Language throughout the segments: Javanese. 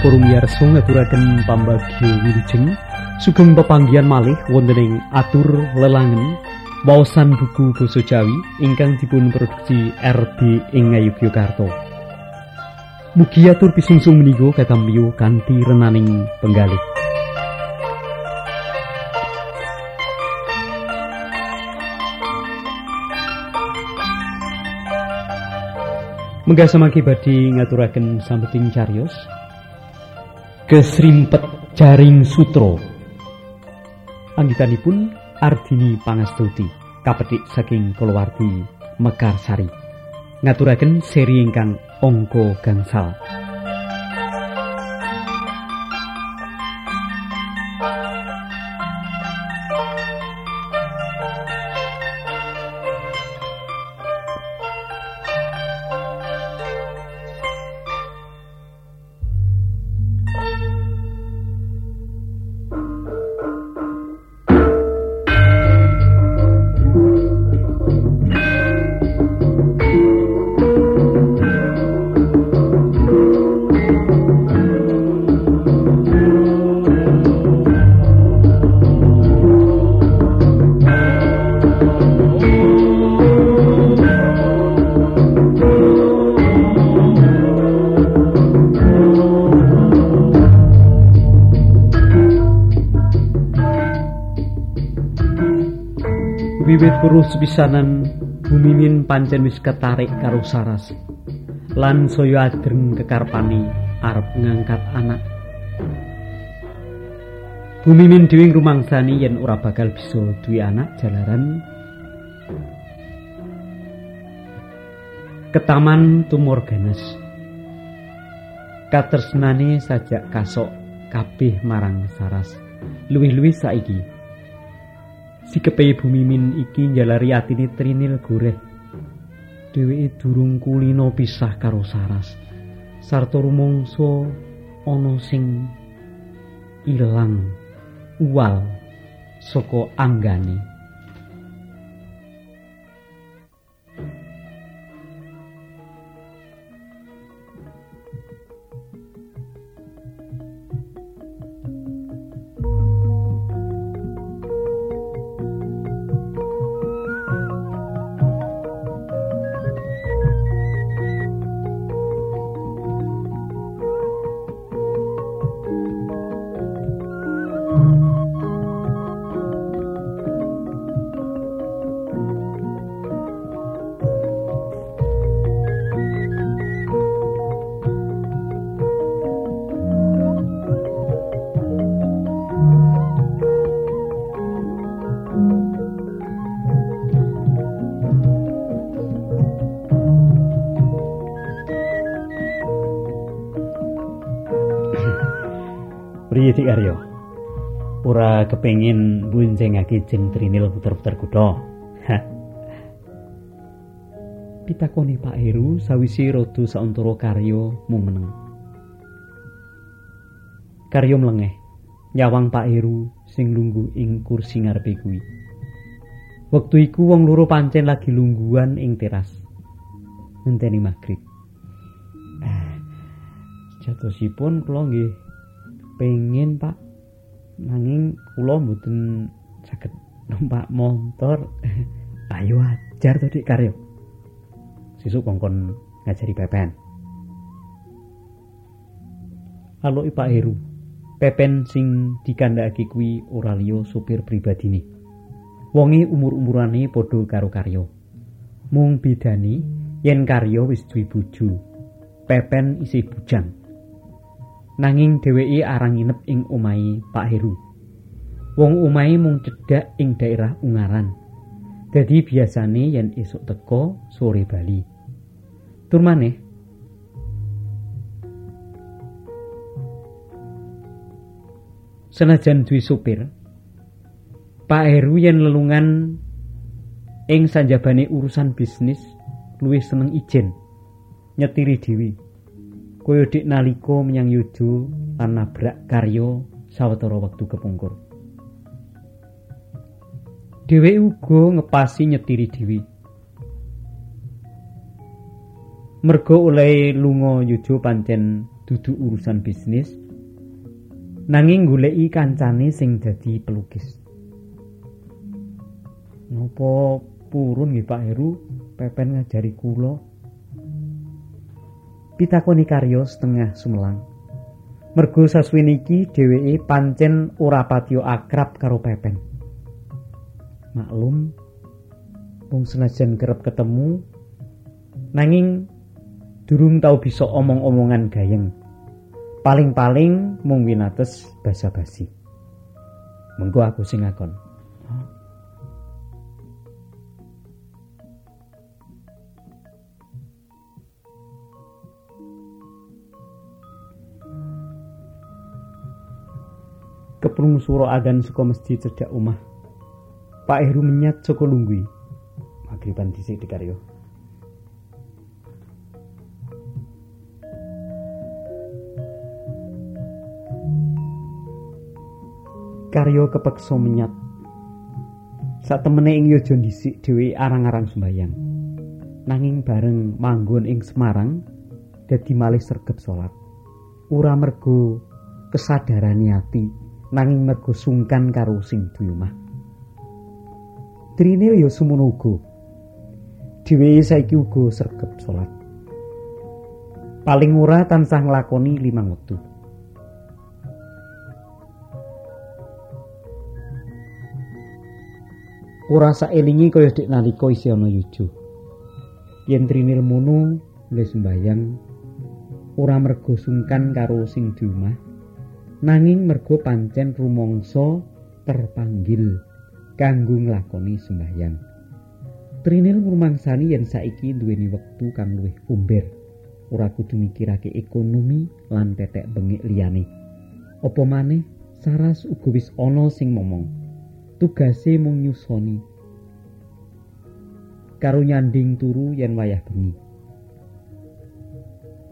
Para miyarsa ngaturaken pambagyo wilujeng sugeng pepanggihan malih wonten ing atur lelangen waosan buku basa Jawi ingkang dipun produksi RD ing Ngayogyakarta. Mugi atur pisungsung menika katambiyo kanthi renaning penggalih. Menggah samangke badhe ngaturaken sambeting cariyos Kesrimpet Jaring Sutra. Anggitanipun Ardini Pangastuti kapetik saking kulawarti Mekarsari. Ngaturaken seri ingkang angka gangsal weruh sepisanan Bumimin pancen wis ketarik karo Saras. Lan saya adreng kekarpani arep ngangkat anak. Bumimin dhewe ngrumangsani yen ora bakal bisa duwe anak jalaran ketaman tumor ganas. Katresnane sajak kasok kabeh marang Saras. Luwih-luwih saiki Sikepe Bumimin iki njalari atine Trinil goreh. Dheweke durung kulino pisah karo Saras. Sarta rumangsa ana sing ilang uwal saka anggane. Priye Dik Aryo? Ora kepengin mbuncengake jeng Trinil puter-puter kutha. Pitakoni Pak Heru sawise rada sauntara karya mung meneng. Karya mlengeh nyawang Pak Heru sing lungguh ing kursi ngarepe kuwi. Wektu iku wong loro pancen lagi lungguhan ing teras. Ngenteni magrib. Ah, jatosipun kula nggih pengen pak. Nanging kula mboten saged numpak motor ayo ajar to dik karyo sesuk kongkon ngajari pepen. Halo Pak Heru pepen sing dikandhakake kuwi ora liya supir pribadine. Wonge umur-umurane padha karo karyo mung bedani yen karyo wis duwe bojo pepen isih bujang nanging dheweke arang nginep ing omahe Pak Heru. Wong omahe mung cedhak ing daerah Ungaran. Dadi biasane yen esuk teko sore bali. Tur maneh Senajan duwe supir, Pak Heru yen lelungan ing sanjabane urusan bisnis luwih seneng ijen nyetiri dhewe. Kaya dik nalika menyang yudo lan nabrak karya sawetara wektu kepungkur. Dheweke uga ngepasi nyetiri dhewe. Mergo oleh lunga yudo pancen dudu urusan bisnis nanging goleki kancane sing dadi pelukis Nopo purun nggih Pak Heru pepen ngajari kula pitakoni karya setengah sumelang mergo sasuwene iki dheweke pancen ora patio akrab karo pepen maklum wong senajan kerep ketemu nanging durung tau bisa omong-omongan gayeng. Paling-paling mung winates basa-basi. Mengko aku sing ngakon. Keprung sura adan saka masjid cedhak omah. Pak Heru menyat saka lunggui. Magriban dhisik dikaryo. karya kepeksa menyat. Sak temene ing yojo dhisik dhewe arang-arang sembayang. Nanging bareng manggon ing Semarang dadi malih sregep salat. Ora mergo kesadaran ati, nanging mergo sungkan karo sing duwe omah. Trine ya semono uga. Dhewe saiki uga sregep salat. Paling ora tansah nglakoni limang wektu. ora saelingi kaya dik nalika isih ana yuju. Yen trinil mono le sembayang ora mergo sungkan karo sing di omah, nanging mergo pancen rumangsa terpanggil kanggo nglakoni sembayang. Trinil ngrumangsani yen saiki duweni wektu kang luwih umber, ora kudu mikirake ekonomi lan tetek bengik liyane. Apa maneh saras uga wis ana sing momong. tugase mung nyusoni karo nyanding turu yen wayah bengi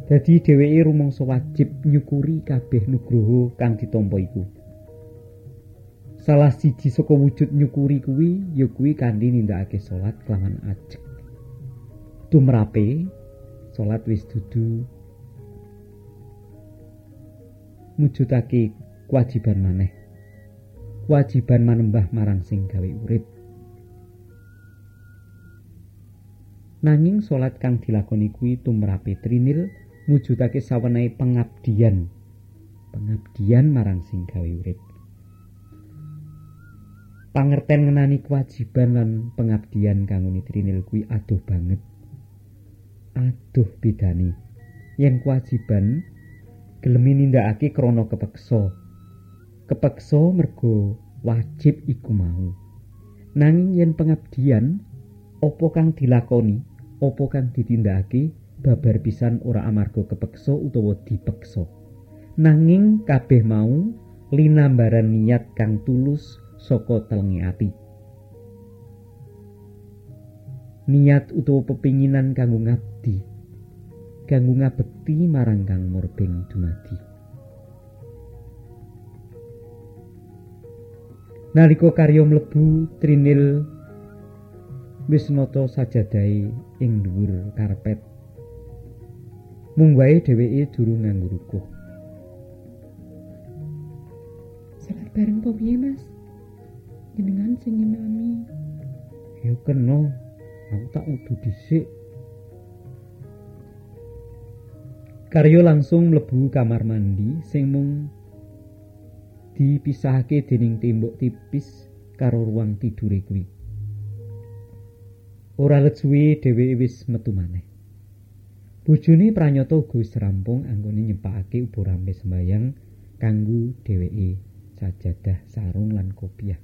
dadi dheweke rumangsa wajib nyukuri kabeh nugroho kang ditampa iku. Salah siji saka wujud nyukuri kuwi ya kuwi kanthi nindakake salat kelawan ajeg. Tumrape salat wis dudu. Mujudake kewajiban maneh. Kewajiban manembah marang sing gawe urip. Nanging salat kang dilakoni kuwi tumrape trinil mujudake sawenehe pengabdian. Pengabdian marang sing gawe urip. Pangerten ngenani kewajiban lan pengabdian kang trinil kuwi aduh banget. Aduh bidani. Yen kewajiban gelem nindakake krana kepeksa. kepeksa mergo wajib iku mau nanging yen pengabdian apa kang dilakoni apa kang ditindakake babar pisan ora amarga kepeksa utawa dipeksa. Nanging kabeh mau linambaran niat kang tulus saka telenge ati. Niat utawa pepinginan kanggo ngabdi. Kanggo ngabekti marang kang murbeng dumadi. Nalika karya mlebu Trinil wis nata sajadahe ing dhuwur karpet. Mung wae dheweke durung nganggo rukuh. Salat bareng po piye, Mas? Jenengan sing imami. Ya kena, aku tak udu dhisik. Karyo langsung mlebu kamar mandi sing mung dipisahake dening tembok tipis karo ruang tidure kuwi. Ora let suwi dheweke wis metu maneh. Bojone pranyata wis rampung anggone nyepakake uburampe sembayang kanggo dheweke sajadah sarung lan kopiah.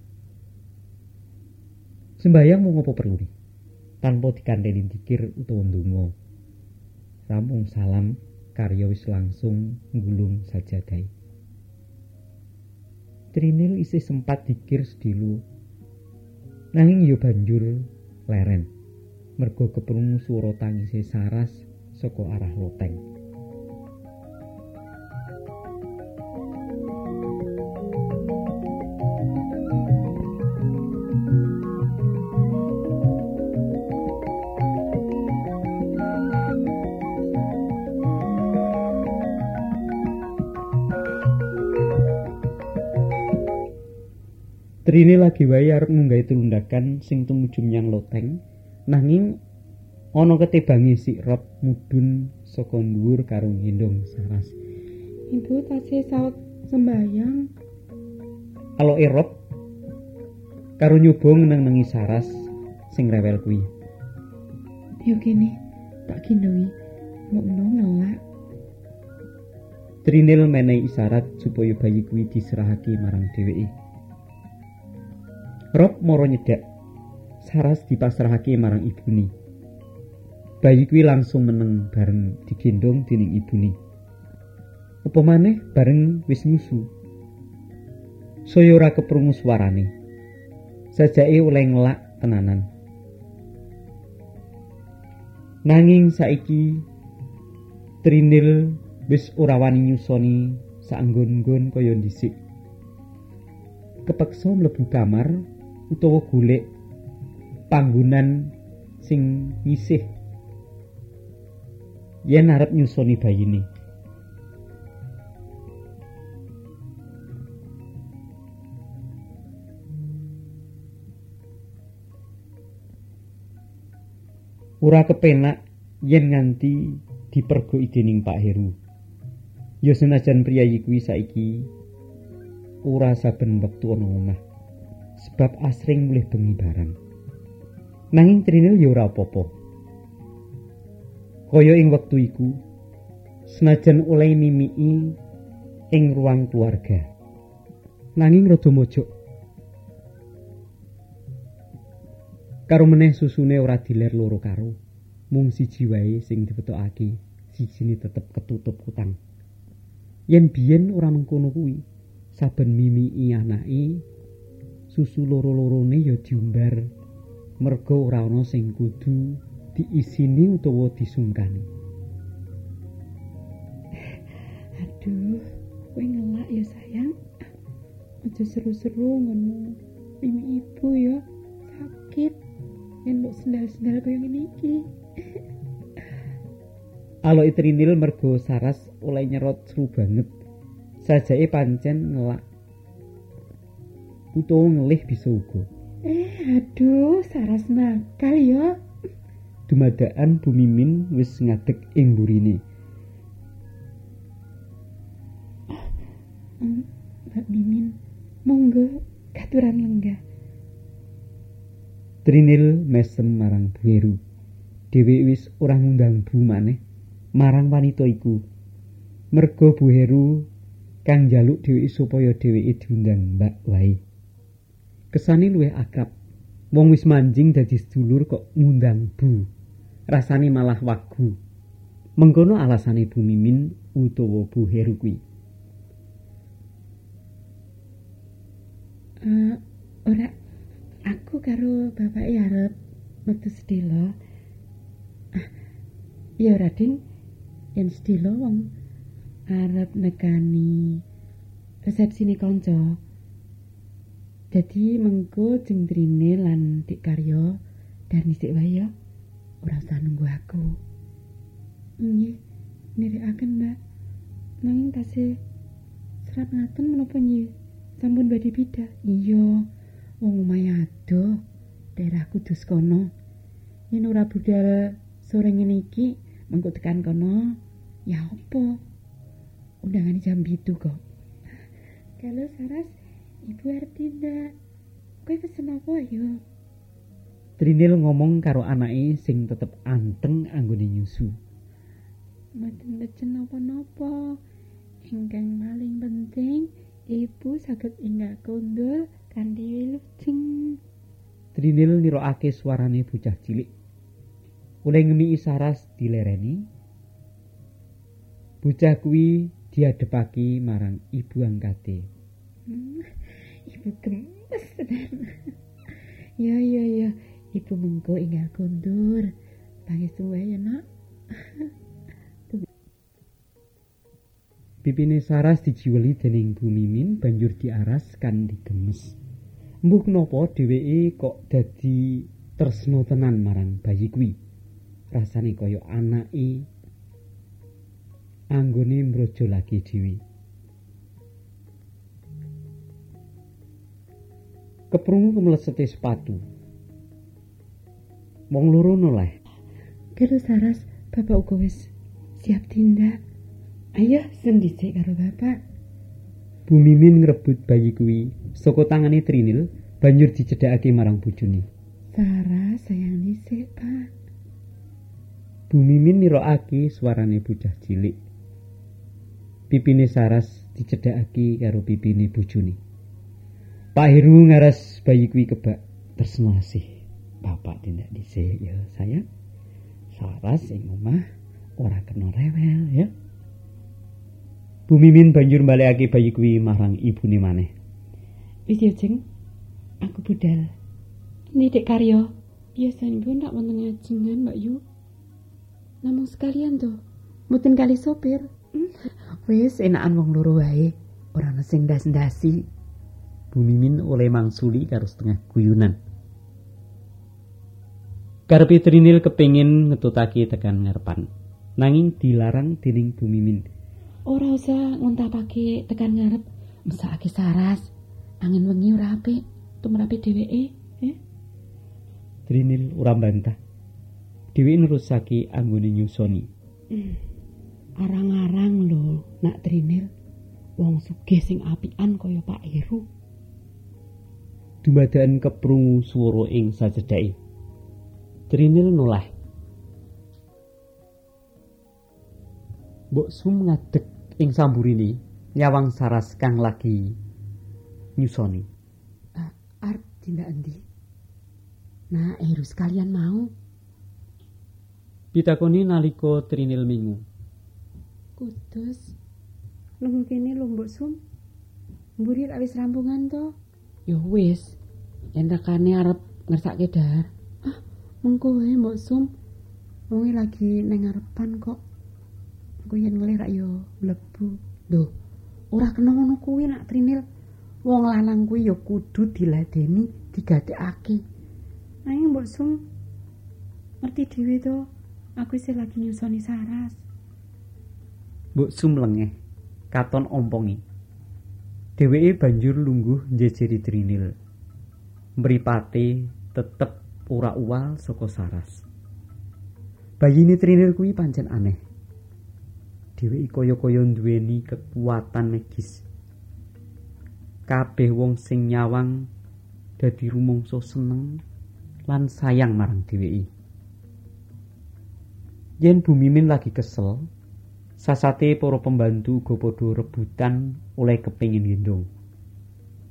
Sembayang mung apa perlu? Tanpa dikandeli dikir utawa ndonga. Rampung salam karya wis langsung nggulung sajadahe. Trinil isih sempat dikir sedilu. Nanging yo banjur leren. Mergo keprungu swara tangise saras saka arah loteng. Trine lagi wae arep nunggahi tulundakan sing tumuju menyang loteng, nanging ana ketebangi si Rob mudhun saka dhuwur karo ngendong Saras. Ibu tasih saut sembayang. Alo Rob karo nyoba ngeneng-nengi Saras sing rewel kuwi. Yo kene, tak gendongi. Mokno ngelak. Trinil menehi isyarat supaya bayi kuwi diserahake marang dheweke. Rob moro nyedak. Saras dipasrahake marang ibune. Bayi kuwi langsung meneng bareng digendong dening ibune. Apa maneh bareng wis nyusu. Saya ora keprungu suarane. Sajake oleh ngelak tenanan. Nanging saiki Trinil wis ora wani nyusoni saanggon-nggon kaya dhisik. Kepeksa mlebu kamar utawa golek panggonan sing nyisih yen arep nyusoni bayine. Ora kepenak yen nganti dipergo dening Pak Heru. Ya senajan priyayi kuwi saiki ora saben wektu ana omah. Sebab asring mulih bengi barang. Nanging Trinil ya ora apa-apa. Kaya ing wektu iku senajan oleh mimiki ing ruang keluarga. Nanging rada mojok. Karo meneh susune ora diler loro karo. Mung siji wae sing dipetokake, sijine tetep ketutup kutang. Yen biyen ora mengkono kuwi, saben mimiki anake susu loro-lorone ya diumbar mergo ora ana sing kudu diisini utawa disungkani. Aduh, kowe ngelak ya sayang. Aja seru-seru ngono. Mimi ibu ya sakit. Yen mbok sendal-sendal kaya ngene iki. Alo Trinil mergo Saras oleh nyerot seru banget. Sajake pancen ngelak. Utawa ngelih bisa uga. Eh, aduh, saras nakal ya. Dumadakan Bu Mimin wis ngadeg ing burine. Hmm, Mbak Mimin, monggo katuran lenggah. Trinil mesem marang Heru. Dewi wis ora ngundang Bu maneh marang wanita iku. Mergo Bu Heru kang njaluk dheweke supaya dheweke diundang Mbak wae. Kesane luwih akrab. Wong wis manjing dadi sedulur kok ngundang Bu. Rasane malah wagu. Mengkono alasane Bu Mimin utawa Bu Heru kuwi. Eh, ora aku karo bapak arep metu sedelo. Ah, ya ora ding yen sedelo wong arep nekani resepsine kanca. Dadi mengko jengtrine lan Dik Karyo dar nisik wae ya. Usah nunggu aku. Nggih, nirikaken, Mbak. Nanging tasih serap ngaten menapa nggih? Sampun badhe bidah. Iya, wong omahe adoh. Daerahku dus kono. Yen ora budal sore ngene iki, kono, ya apa? Undangan jam itu kok. Kalau Saras, Ibu arti ndak? Kowe pesen apa yo? Trinil ngomong karo anake sing tetep anteng anggone nyusu. Mboten pesen napa-napa. Ingkang paling penting Ibu saged inggal kondol kanthi wilujeng. Trinil nirokake suarane bocah cilik. Oleh ngemi Saras dilereni. Bocah kuwi diadepake marang ibu angkate. Hmm, ibu gemes ya ya ya, Ibu mengko inggal kondur. Pangestu wae ya, Nak. Pipine Saras dijiweli dening Bu Mimin banjur diaras kan digemes. Mbuh napa dheweke kok dadi tresno tenan marang bayi kuwi. Rasane kaya anake anggone mbrojolake dhewe. Keprungu kemlesete sepatu. Wong loro noleh. Kira saras bapak uga wis siap tindak. Ayo sendise karo bapak. Bu Mimin ngrebut bayi kuwi saka tangane Trinil banjur dicedhakake marang bojone. Saras sayang dhisik, Pak. Bu Mimin nirokake suarane bocah cilik. Pipine Saras dicedhakake karo pipine bojone. Pak Heru ngaras bayi kuwi kebak tresno sih. Bapak tindak dhisik ya, sayang. Saras ing omah ora kena rewel ya. Bu Mimin banjur balekake bayi kuwi marang ibune maneh. Wis ya, Jeng. Aku budal. Nidik karya. Biasanya ndak wonten ngajengan, Mbak Yu. Namung sekalian tuh. Mboten kali sopir. Wis enakan wong loro wae. Ora ana sing ndas-ndasi. Bu Mimin oleh mangsuli karo setengah guyunan. Karepe Trinil kepengin ngetutake tekan ngarepan. Nanging dilarang dening Bu Mimin. Ora usah nguntapake tekan ngarep. Mesake saras. Angin wengi ora apik. Tumrape dheweke, eh? Trinil ora bantah. Dewi nerusake anggone nyusoni. Arang-arang lho, nak Trinil. Wong sugih sing apian kaya Pak Heru. Dumadakan keprungu swara ing sajedhake. Trinil noleh. Mbok Sum ngadeg ing samburine nyawang saras kang lagi nyusoni. Ah, arep tindak endi? Nah, Heru sekalian mau. Pitakoni nalika Trinil mingu. Kudus. Lungo kene lho Mbok Sum. Mburi rak wis rampungan to. Ya wis. Yen rekane arep ngersake dahar. Mengko wae Mbok Sum. Wong lagi nang ngarepan kok. Engko yen ngelih rak yo mlebu. Lho, ora kena ngono kuwi nak Trinil. Wong lanang kuwi ya kudu diladeni, digadekake. Nanging Mbok Sum ngerti dhewe to. Aku isih lagi nyusoni saras. Mbok Sum lengeh katon ompongi. Dheweke banjur lungguh njejeri Trinil. Mripate tetep ora uwal saka saras. Bayine Trinil kuwi pancen aneh. Dheweke kaya-kaya duweni kekuatan magis. Kabeh wong sing nyawang dadi rumangsa seneng lan sayang marang dheweke. Yen Bu Mimin lagi kesel, sasate para pembantu uga padha rebutan oleh kepingin gendong.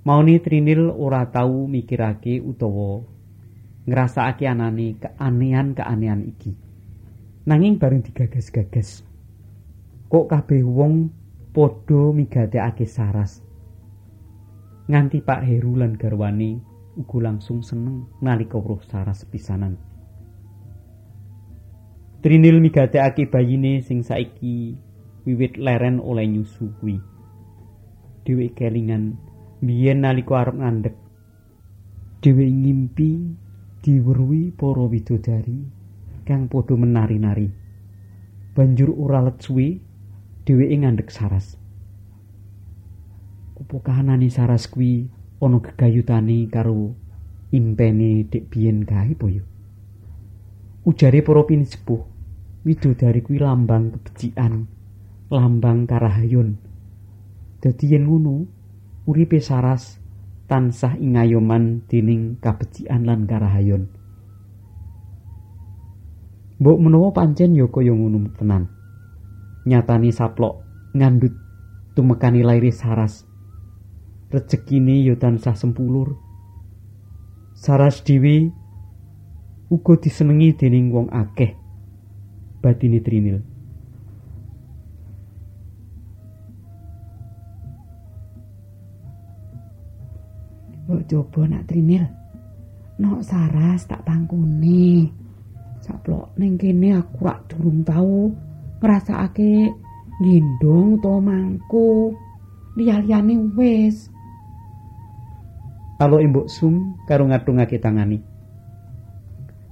Mauni Trinil ora tau mikirake utawa ngrasakake anane keanehan-keanehan iki. Nanging bareng digagas-gagas. Kok kabeh wong padha migatekake Saras. Nganti Pak Heru lan garwane uga langsung seneng nalika weruh Saras pisanan. Trinil migatekake bayine sing saiki wiwit leren oleh nyusu kuwi. Dheweke kelingan biyen nalika arep ngandhek. Dheweke ngimpi diweruhi para widodari kang padha menari-nari. Banjur ora let suwe dheweke ngandhek Saras. Apa kahanane Saras kuwi ana gegayutane karo impene dek biyen kae apa ya? Ujare para pinisepuh widodari kuwi lambang kebecikan, lambang karahayun. Dadi yen ngono, uripe Saras tansah ingayoman dening kabecikan lan karahayun. Mbok menawa pancen ya kaya ngono tenan. Nyatani saplok ngandut tumekani lairi Saras. Rezekine ya tansah sempulur. Saras dhewe uga disenengi dening wong akeh. batine Trinil. Mbok coba nak Trinil. Nok saras tak pangkune. Saplok ning kene aku rak durung tau ngrasakake gendong utawa mangku. Liya-liyane wis. Kalau Mbok Sum karo ngatungake tangani.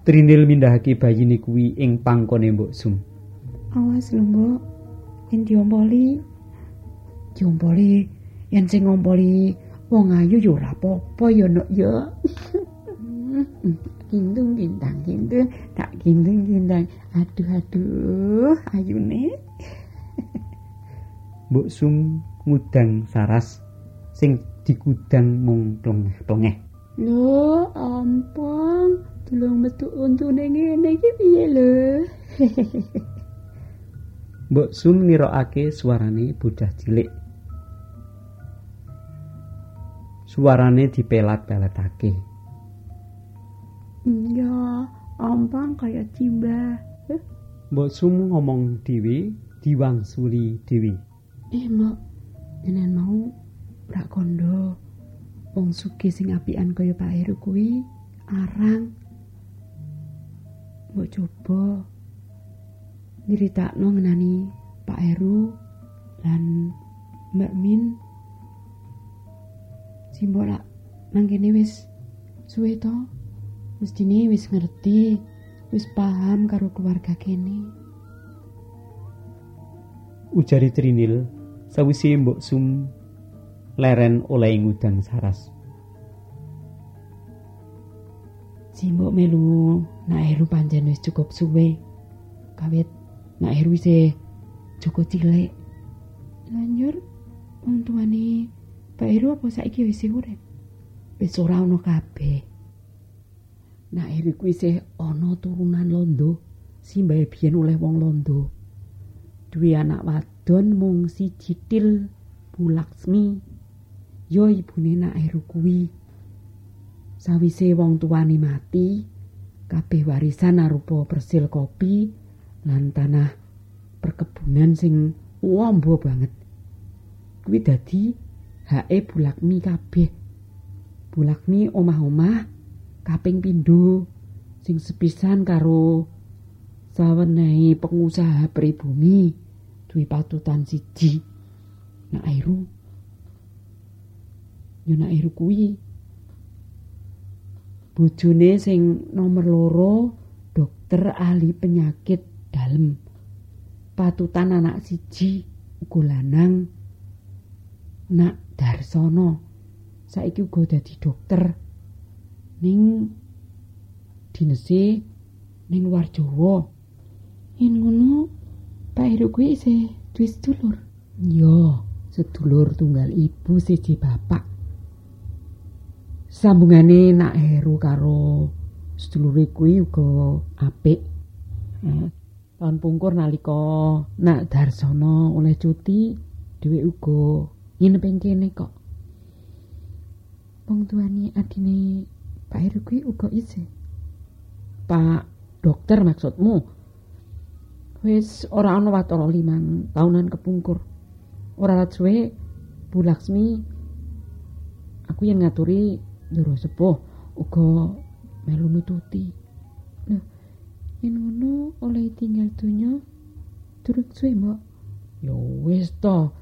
Trinil mindahake bayine kuwi ing pangkone Mbok Sum. Awas lho, Mbok. Yen diompoli. Diompoli yen sing ngompoli wong ayu yo ora apa-apa ya nok ya Gindung gindang gindung tak gindung gindang aduh aduh ayune Mbok Sum ngudang saras sing digudang mung plengeh-plengeh. Lho, ampun, tulung metu untune ngene iki piye lho? Mbok Sum nirokake suarane bocah cilik. Suarane dipelat-peletake. Ya, ampun kaya cimba. Mbok Sum ngomong dhewe diwangsuli dhewe. Eh, Mbok, jenen mau rak kondo. Wong sugih sing apian kaya Pak Heru kuwi arang. Mbok coba nyeritakno ngenani Pak Heru lan Mbak Min. Simbok lak mangkene wis suwe to. Mestine wis ngerti, wis paham karo keluarga kene. Ujari Trinil sawise Mbok Sum leren oleh ngudang saras. Simbok melu nak Heru pancen wis cukup suwe. Kawit nak Heru isih cukup cilik. Lanjur wong tuane Pak Heru apa saiki wis urip? Wis ora ana kabeh. Nak Heru kuwi isih ana turunan londo. Simbahe biyen oleh wong londo. Duwe anak wadon mung siji til Bulaksmi. Yo ibune nak Heru kuwi. Sawise wong tuane mati, kabeh warisan arupa persil kopi lan tanah perkebunan sing wombo banget. Kuwi dadi hake bulakmi kabeh. Bulakmi omah-omah kaping pindho sing sepisan karo sawenehi pengusaha pribumi duwe patutan siji. Nak Airu. Yo nak Airu kuwi bojone sing nomor loro dokter ahli penyakit dalem patutan anak siji uga lanang nak Darsono. Saiki uga dadi dokter ning dinese ning luar Jawa. Yen ngono Pak Heru kuwi isih duwe sedulur. Yo sedulur tunggal ibu siji bapak. Sambungane nak Heru karo sedulure kuwi uga apik. Eh, tahun pungkur nalika nak Darsono oleh cuti dhewe uga nginep ing kene kok. Wong tuane adine Pak Heru kuwi uga isih. Pak dokter maksudmu? Wis ora ana watara limang taunan kepungkur. Ora suwe Bu Laksmi aku yang ngaturi Ndoro sepuh uga melu nututi. Lah, yen ngono oleh tinggal donya durung suwe, Mbok. Ya wis to.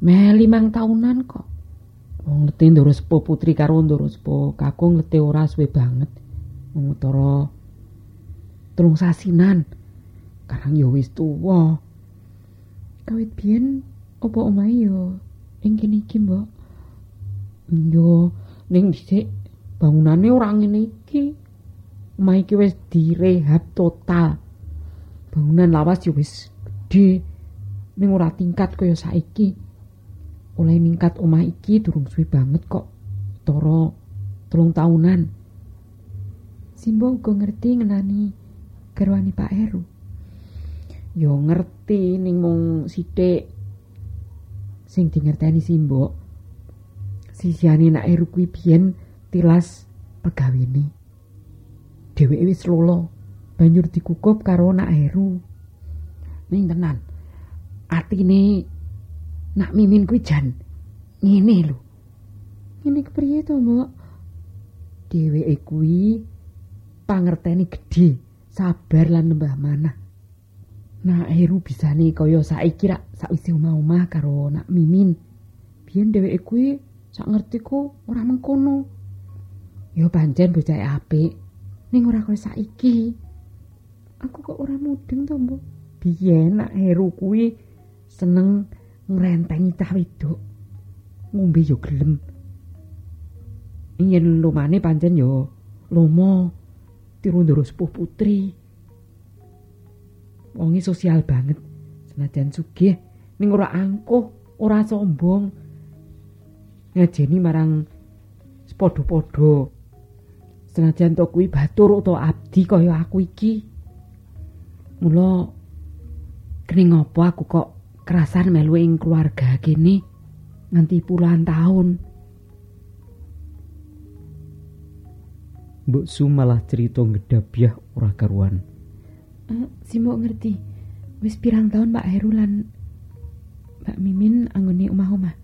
Meh limang taunan kok. Wong lete Ndoro sepuh putri karo Ndoro sepuh kakung lete ora suwe banget. Wong utara telung sasinan. Karang ya wis tuwa. Kawit biyen apa omahe ya ing kene iki, Mbok? Yo, ning dhisik bangunane ora ngene iki. Omah iki wis direhab total. Bangunan lawas yo wis gedhe. Ning ora tingkat kaya saiki. Oleh mingkat omah iki durung suwe banget kok. Toro telung tahunan. Simbo uga ngerti ngenani garwani Pak Heru. Yo ngerti ning mung sithik sing dingerteni Simbo. sisihane nak Heru kuwi biyen tilas pegawene. Dheweke wis lolo, banjur dikukup karo nak Heru. Ning tenan, atine nak Mimin kuwi jan ngene lho. Ngene kepriye to, Mbok? Dheweke kuwi pangerteni gedhe, sabar lan nembah manah. Nak Heru bisane kaya saiki rak sakwise omah-omah karo nak Mimin. Biyen dheweke kuwi sak ngertiku ora mengkono. Ya pancen bocah apik, ning ora kaya saiki. Aku kok ora mudeng to, Mbok. Biyen nak Heru kuwi seneng ngrentengi cah wedok. Ngombe yo gelem, yen lumane pancen yo lomo tiru ndoro sepuh putri. Wonge sosial banget. Senajan sugih ning ora angkuh ora sombong. Ngajeni marang padha-padha senajan to kuwi batur utawa abdi kaya aku iki. Mula kening apa aku kok kerasan melu ing keluarga kene nganti puluhan tahun. Mbok Su malah cerita ngedabiah ora karuan. Uh, si mbok ngerti. Wis pirang tahun Mbak Heru lan Mbak Mimin anggone omah-omah.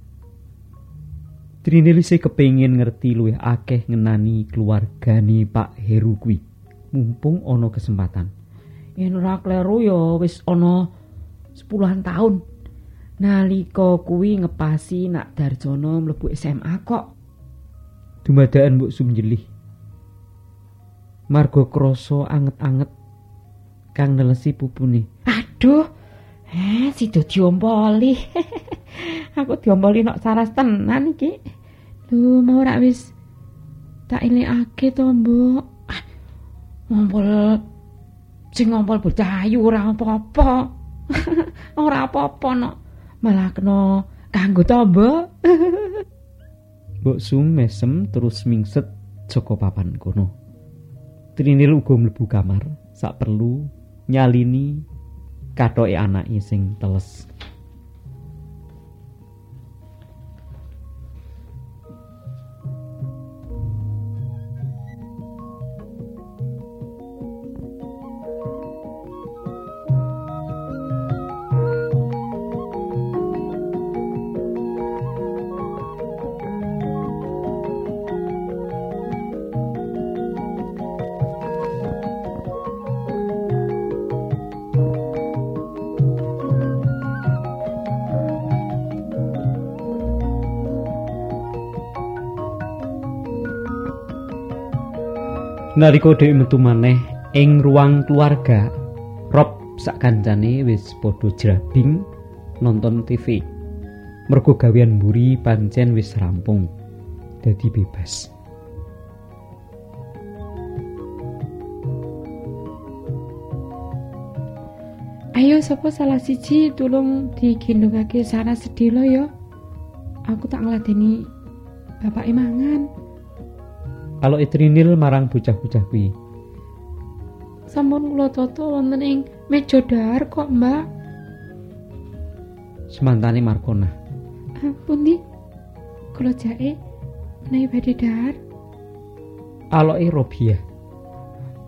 Trinil sih kepengin ngerti luwih akeh ngenani keluargane Pak Heru kuwi. Mumpung ana kesempatan. Yen ora kleru ya wis ana sepuluhan tahun nalika kuwi ngepasi nak Darjono mlebu SMA kok. Dumadakan Mbok Sumjelih. Margo krasa anget-anget kang nelesi pupune. Aduh, eh si diompoli. Aku diompoli nok saras tenan iki. Lho, mau rak wis tak ilekake to, Mbok. Ah, ngompol sing ngompol bocah ayu ora apa-apa. ora apa-apa nok. Malah kena kanggo tombo. Mbok Sum mesem terus mingset joko papan kono. Trinil uga mlebu kamar, sak perlu nyalini katoke anake sing teles. Nalika dhek metu maneh ing ruang keluarga, Rob sak kancane wis padha jrabing nonton TV. Mergo gawean mburi pancen wis rampung. Dadi bebas. Ayo sapa salah siji tulung digendongake Sarah sedilo ya. Aku tak ngladeni bapak mangan. Kalau Itrinil marang bocah-bocah kuwi. Sampun kula tata wonten ing meja dahar kok, Mbak. Semantane Markona. Pundi? Kula jae menawi badhe dahar. Aloke Robia.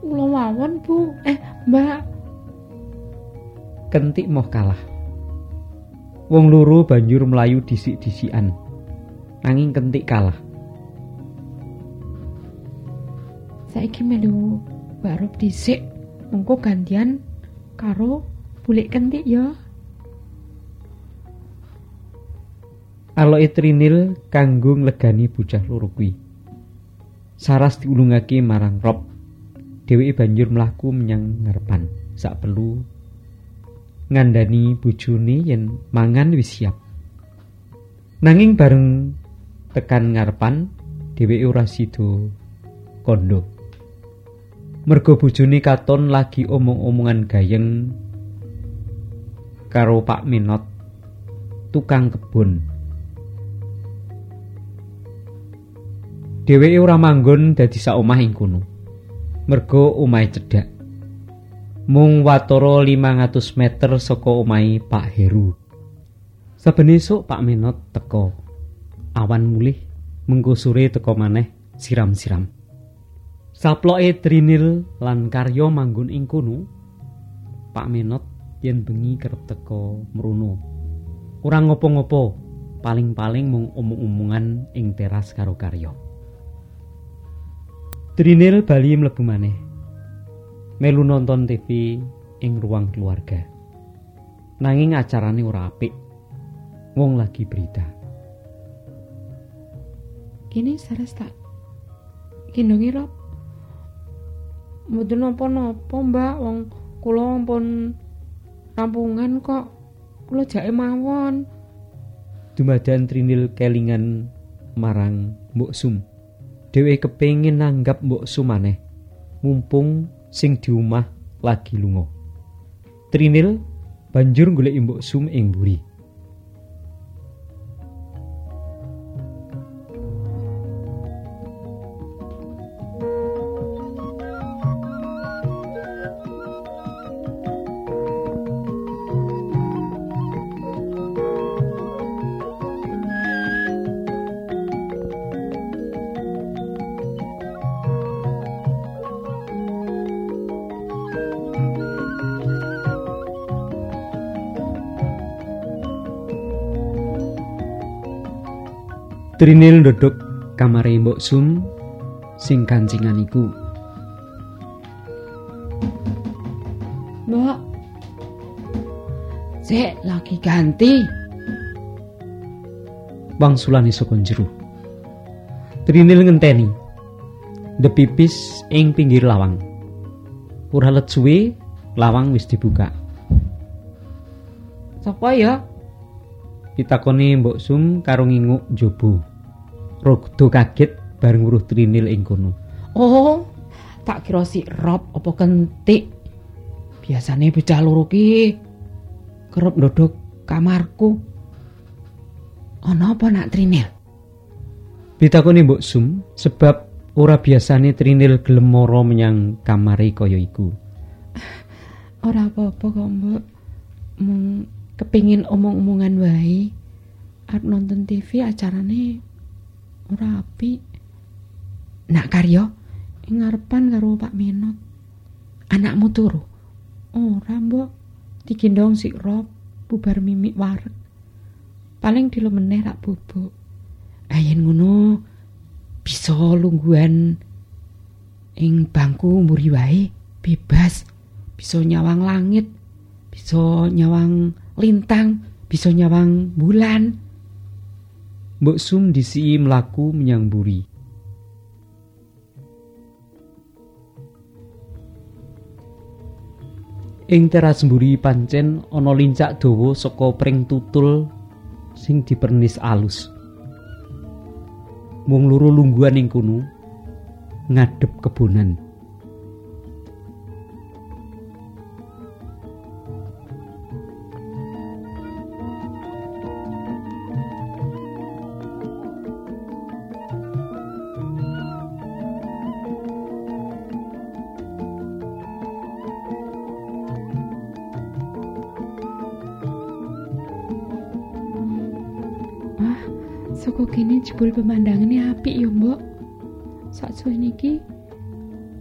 Kula mawon, Bu. Eh, Mbak. Kentik moh kalah. Wong loro banjur melayu disik-disikan. Nanging kentik kalah. Saiki melu baru dhisik mengko gantian karo bulik kentik ya Aloe Trinil kanggo nglegani bocah loro kuwi. Saras diulungake marang Rob. Dheweke banjur mlaku menyang ngarepan. Sak perlu ngandani bojone yen mangan wis siap. Nanging bareng tekan ngarepan, dheweke ora sida kondo. Mergo bojone katon lagi omong-omongan gayeng karo Pak Minot tukang kebun. Dheweke ora manggon dadi sak omah ing kono. Mergo omahe cedhak. Mung watara 500 meter saka omahe Pak Heru. Saben esuk Pak Minot teko awan mulih mengko sore teko maneh siram-siram Saploke Trinil lan karya manggon ing kono. Pak Menot yen bengi kerep teka mrono. Ora ngopo-ngopo, paling-paling mung omong-omongan ing teras karo karya. Trinil bali mlebu maneh. Melu nonton TV ing ruang keluarga. Nanging acarane ora apik. Wong lagi berita. Kini saras tak gendongi Rob. Mboten napa-napa mbak? Wong kula ampun rampungan kok. Kula jake mawon. Dumadan trinil kelingan marang mbok sum. Dheweke kepengin nanggap mbok sumaneh mumpung sing di omah lagi lunga. Trinil banjur golek mbok sum ing mburi Trinil ndodok kamare Mbok Sum sing kancingan iku. Mbok. Sik lagi ganti. Bang Sulani saka jero. Trinil ngenteni. The pipis ing pinggir lawang. Ora let suwe, lawang wis dibuka. Sapa ya? Pitakoni Mbok Sum karo nginguk njaba. Rogdo kaget bareng weruh Trinil ing kono. Oh, tak kira si Rob apa kentik. Biasane bocah loro ki kerep ndodok kamarku. Ana apa nak Trinil? Pitakoni Mbok Sum sebab ora biasane Trinil gelem mara menyang kamare kaya iku. Ora apa-apa kok, Mbok. Mung kepingin omong-omongan wae. Arep nonton TV acarane ora apik. Nak Karyo ing ngarepan karo Pak Minot. Anakmu turu? Ora, Mbok. Digendong si Rob bubar mimik wareg. Paling dilo meneh rak bubuk. Ayen ngono bisa lungguhan ing bangku mburi wae bebas bisa nyawang langit bisa nyawang lintang bisa nyawang bulan Mbok Sum disii mlaku menyang buri. Ing teras mburi pancen ana lincak dawa saka pring tutul sing dipernis alus. Mung loro lungguhan ing kono ngadep kebonan. Iki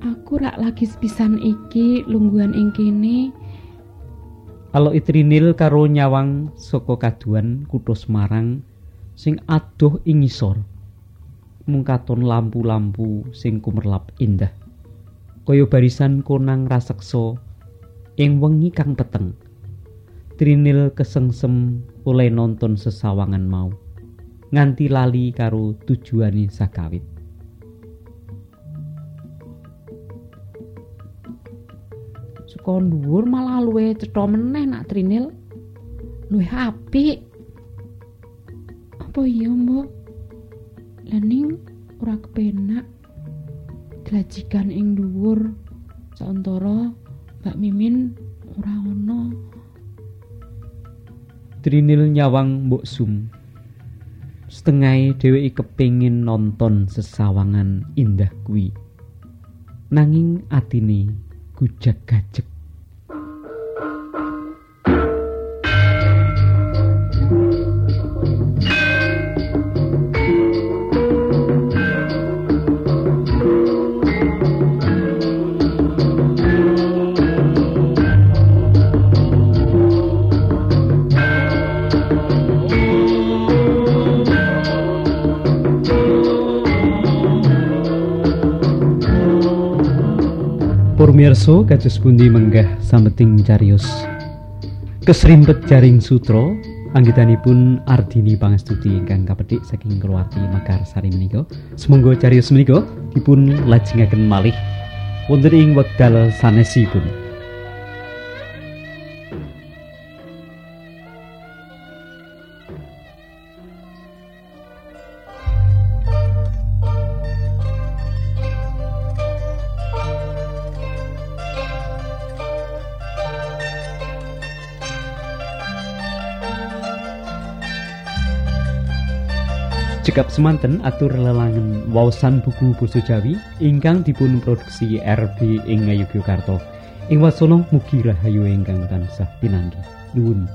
aku rak lagi sepisan iki lungguhan ing kene. Alok Trinil karo nyawang saka kaduan kutha Semarang sing adoh ing ngisor. Mung katon lampu-lampu sing kumerlap indah. Kaya barisan konang raseksa ing wengi kang peteng. Trinil kesengsem oleh nonton sesawangan mau. Nganti lali karo tujuane sakawit. Saka dhuwur malah luwe cetha meneh nak Trinil. Luwih apik. Apa iya, Mbok? Lening ora kepenak. Glajikan ing dhuwur. Sauntara Mbak Mimin ora ana. Trinil nyawang Mbok Sum. Setengah dheweke kepengin nonton sesawangan indah kuwi. Nanging atine gujag-gajeg. Purmirso kados pundi menggah sameting cariyos. Kesrimpet jaring sutra anggitanipun Ardini Pangestuti ingkang kapethik saking keluarti Mekar Sari menika. Semonggo cariyos menika dipun lajengaken malih wonten ing wekdal sanesipun. Cekap semanten atur lelangen waosan buku basa Jawi ingkang dipun produksi RB ing Ngayogyakarta. Ing wasana mugi rahayu ingkang tansah pinanggih. Nuwun.